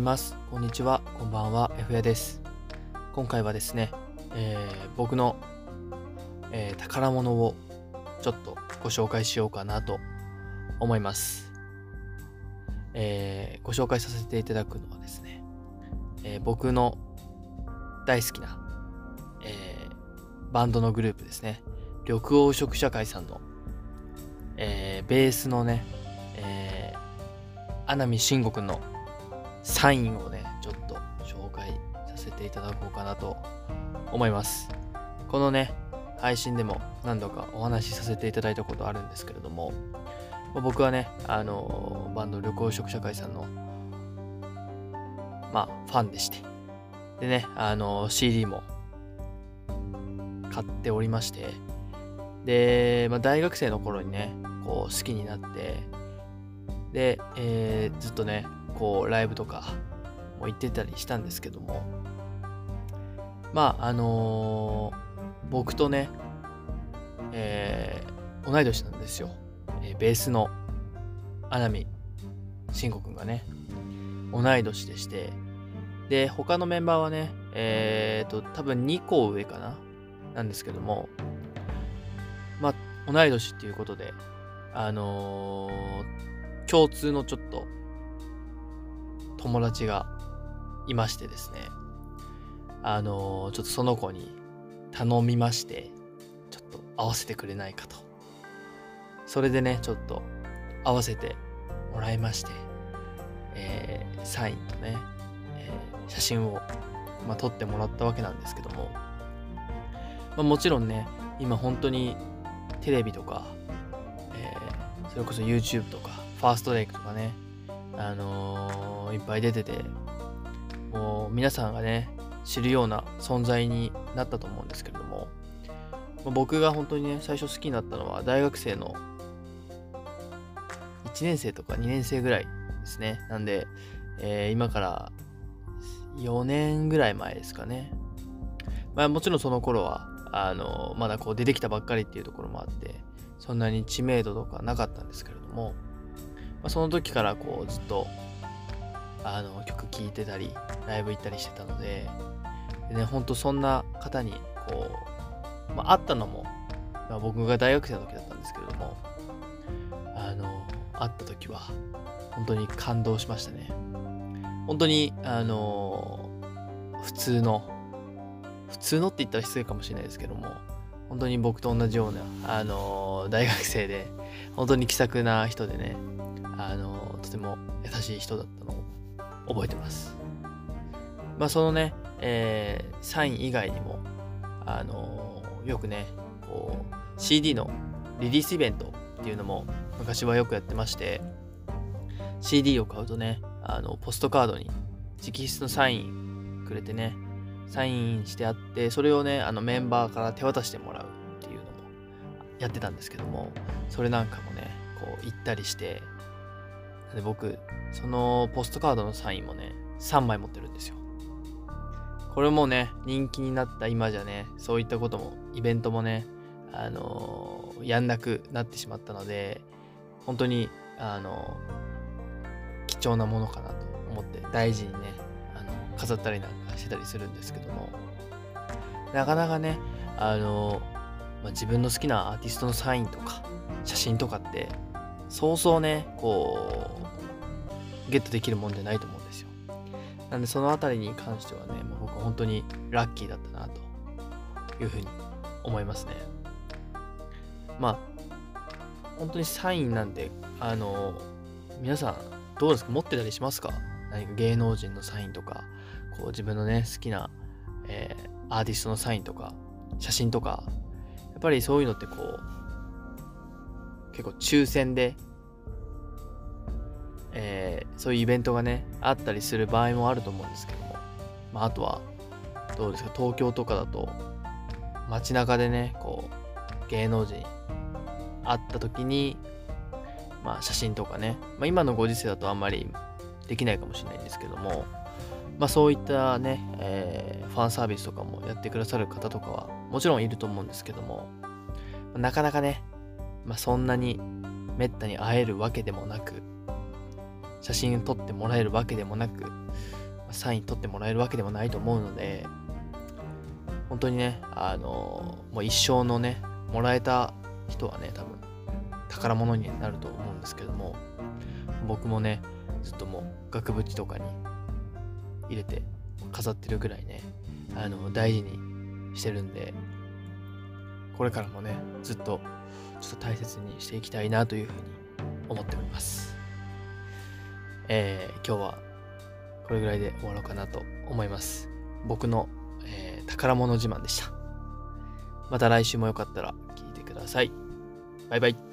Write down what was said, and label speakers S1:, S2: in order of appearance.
S1: います。こんにちは。こんばんは。F やです。今回はですね、えー僕の、えー宝物をちょっとご紹介しようかなと思います。えーご紹介させていただくのはですね、え僕の大好きな、えバンドのグループですね、緑黄色社会さんの、えベースのね、えー、穴見慎吾くんのサインをね、ちょっと紹介させていただこうかなと思います。このね、配信でも何度かお話しさせていただいたことあるんですけれども、僕はね、あのバンド緑黄色社会さんの、まあ、ファンでして、でね、あの CD も買っておりまして、で、まあ、大学生の頃にね、こう好きになって、で、えーずっとね、こうライブとかも行ってたりしたんですけども、まあ、あのー僕とね、えー同い年なんですよ。えーベースの穴見慎吾くんがね、同い年でして、で、他のメンバーはね、えーと、多分2個上かななんですけども、まあ、同い年っていうことで、あのー共通のちょっと友達がいましてですね、あのーちょっとその子に頼みまして、ちょっと合わせてくれないかと。それでね、ちょっと合わせてもらいまして、えーサインとね、えー写真を、まあ、撮ってもらったわけなんですけども、まあ、もちろんね、今本当にテレビとか、えーそれこそ YouTube とか、ファーストレイクとかね、あのーいっぱい出てて、もう皆さんがね、知るような存在になったと思うんですけれども、僕が本当にね、最初好きになったのは大学生の1年生とか2年生ぐらいですね。なんで、えー今から4年ぐらい前ですかね。まあもちろんその頃は、あのまだこう出てきたばっかりっていうところもあって、そんなに知名度とかなかったんですけれども、まあ、その時からこうずっとあの曲聴いてたりライブ行ったりしてたのででねほんとそんな方にこう、まあ、会ったのも、まあ、僕が大学生の時だったんですけれどもあの会った時は本当に感動しましたね。本当にあの普通の普通のって言ったら失礼かもしれないですけども本当に僕と同じような、あの大学生で本当に気さくな人でね、あのとても優しい人だったのを覚えてます。まあそのね、えーサイン以外にも、あのよくね、こう CD のリリースイベントっていうのも昔はよくやってまして、CD を買うとね、あのポストカードに直筆のサインくれてね、サインしてあって、それをね、あのメンバーから手渡してもらうっていうのもやってたんですけども、それなんかもね、こう行ったりして、で僕、そのポストカードのサインもね、3枚持ってるんですよ。これもね、人気になった今じゃね、そういったことも、イベントもね、あのーやんなくなってしまったので、本当に、あのー貴重なものかなと思って、大事にね、あの飾ったりなんかしてたりするんですけども、なかなかね、あのまあ、自分の好きなアーティストのサインとか写真とかってそうそうねこうゲットできるもんじゃないと思うんですよ。なんでそのあたりに関してはねもう僕は本当にラッキーだったなというふうに思いますね。まあ本当にサインなんてあの皆さんどうですか？持ってたりしますか？何か芸能人のサインとかこう自分のね好きな、えーアーティストのサインとか写真とかやっぱりそういうのってこう結構抽選で、えーそういうイベントがねあったりする場合もあると思うんですけども、まあ、あとはどうですか東京とかだと街中でねこう芸能人会った時にまあ写真とかね、まあ、今のご時世だとあんまりできないかもしれないんですけどもまあそういったね、えーファンサービスとかもやってくださる方とかはもちろんいると思うんですけどもなかなかね、まあ、そんなにめったに会えるわけでもなく写真撮ってもらえるわけでもなく、サイン撮ってもらえるわけでもないと思うので、本当にね、あのもう一生のね、もらえた人はね、多分宝物になると思うんですけども、僕もね、ずっともう額縁とかに入れて飾ってるぐらいね、あの大事にしてるんで、これからもね、ずっとちょっと大切にしていきたいなというふうに思っております。えー、今日はこれぐらいで終わろうかなと思います。僕の、えー、宝物自慢でした。また来週もよかったら聞いてください。バイバイ。